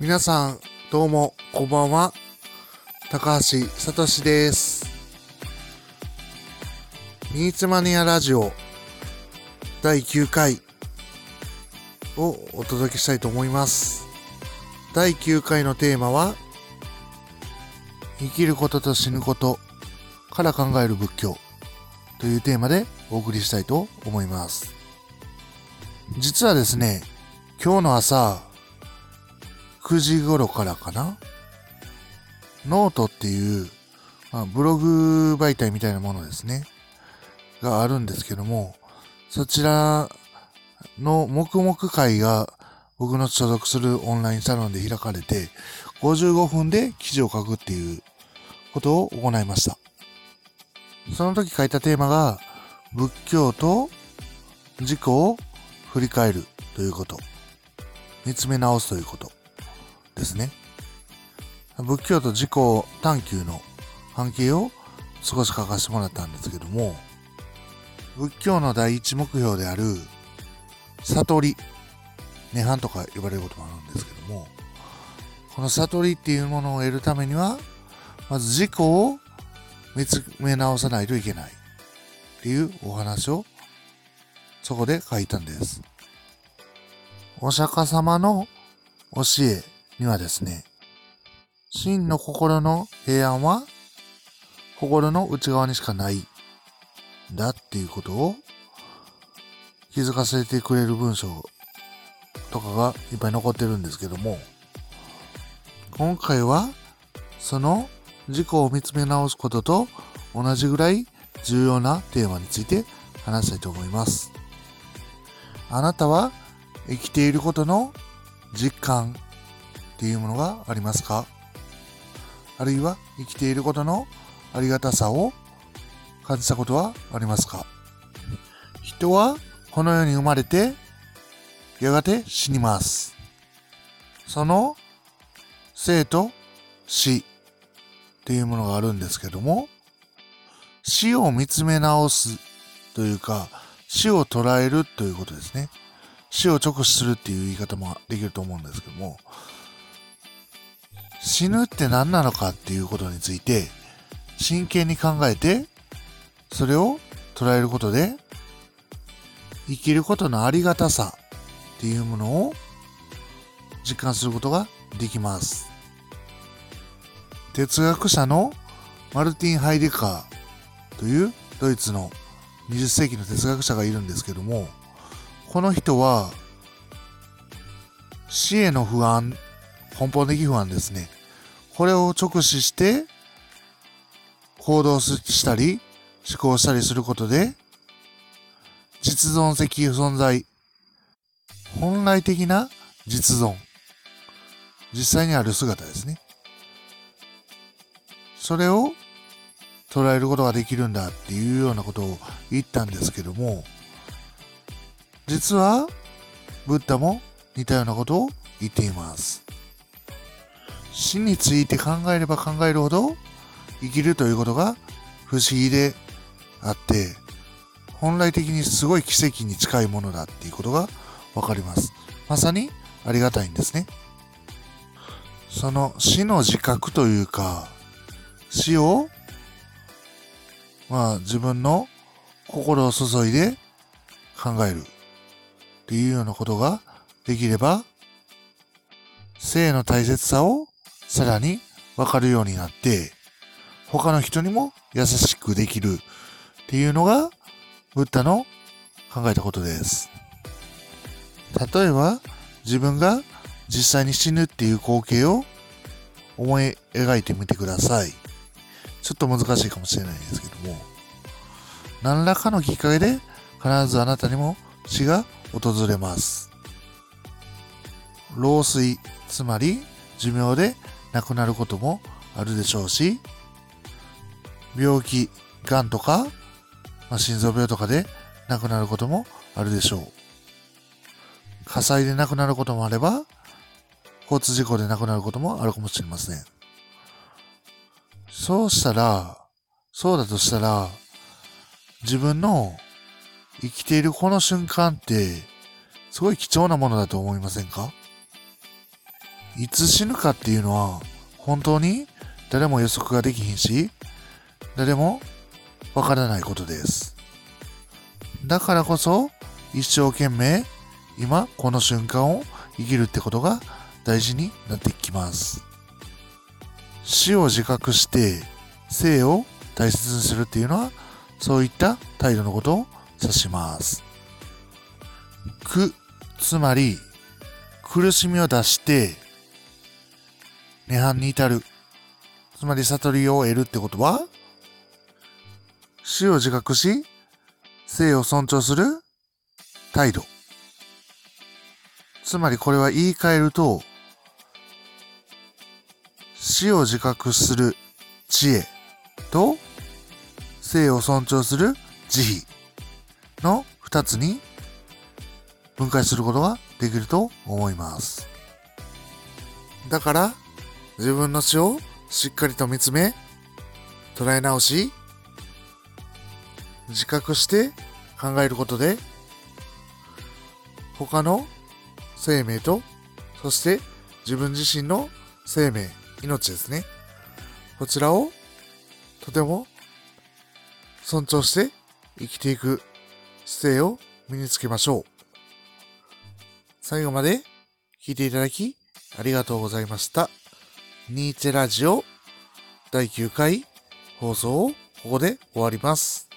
皆さん、どうも、こんばんは。高橋聡です。ニーツマニアラジオ第9回をお届けしたいと思います。第9回のテーマは、生きることと死ぬことから考える仏教というテーマでお送りしたいと思います。実はですね、今日の朝、9時頃からかな？ノートっていう、まあ、ブログ媒体みたいなものですね。があるんですけども、そちらの黙々会が僕の所属するオンラインサロンで開かれて、55分で記事を書くっていうことを行いました。その時書いたテーマが、仏教と自己を振り返るということ。見つめ直すということですね。仏教と自己探求の関係を少し書かせてもらったんですけども、仏教の第一目標である悟り、涅槃とか呼ばれることもあるんですけども、この悟りっていうものを得るためには、まず自己を見つめ直さないといけないっていうお話をそこで書いたんです。お釈迦様の教えにはですね、真の心の平安は心の内側にしかないだっていうことを気づかせてくれる文章とかがいっぱい残ってるんですけども、今回はその自己を見つめ直すことと同じぐらい重要なテーマについて話したいと思います。あなたは生きていることの実感っていうものがありますか？あるいは生きていることのありがたさを感じたことはありますか？人はこの世に生まれてやがて死にます。その生と死っていうものがあるんですけども死を見つめ直すというか死を捉えるということですね。死を直視するっていう言い方もできると思うんですけども、死ぬって何なのかっていうことについて、真剣に考えて、それを捉えることで、生きることのありがたさっていうものを実感することができます。哲学者のマルティン・ハイデカーというドイツの20世紀の哲学者がいるんですけども、この人は、死への不安、根本的不安ですね。これを直視して、行動したり、思考したりすることで、実存的存在、本来的な実存、実際にある姿ですね。それを捉えることができるんだっていうようなことを言ったんですけども、実は、ブッダも似たようなことを言っています。死について考えれば考えるほど、生きるということが不思議であって、本来的にすごい奇跡に近いものだっていうことがわかります。まさにありがたいんですね。その死の自覚というか、死を、まあ自分の心を注いで考える。っていうようなことができれば、生の大切さをさらにわかるようになって、他の人にも優しくできるっていうのが、ブッダの考えたことです。例えば、自分が実際に死ぬっていう光景を思い描いてみてください。ちょっと難しいかもしれないですけども、何らかのきっかけで必ずあなたにも死が訪れます。老衰、つまり寿命で亡くなることもあるでしょうし、病気、癌とか、まあ、心臓病とかで亡くなることもあるでしょう。火災で亡くなることもあれば、交通事故で亡くなることもあるかもしれません。そうしたら、そうだとしたら、自分の生きているこの瞬間って、すごい貴重なものだと思いませんか？いつ死ぬかっていうのは本当に誰も予測ができひんし、誰もわからないことです。だからこそ一生懸命今この瞬間を生きるってことが大事になってきます。死を自覚して生を大切にするっていうのはそういった態度のことを指します。苦、つまり苦しみを出して涅槃に至る。つまり悟りを得るってことは？死を自覚し生を尊重する態度。つまりこれは言い換えると、死を自覚する知恵と生を尊重する慈悲の二つに分解することができると思います。だから自分の死をしっかりと見つめ捉え直し自覚して考えることで他の生命と、そして自分自身の生命、命ですね。こちらをとても尊重して生きていく姿勢を身につけましょう。最後まで聞いていただきありがとうございました。ニーチェラジオ第9回放送をここで終わります。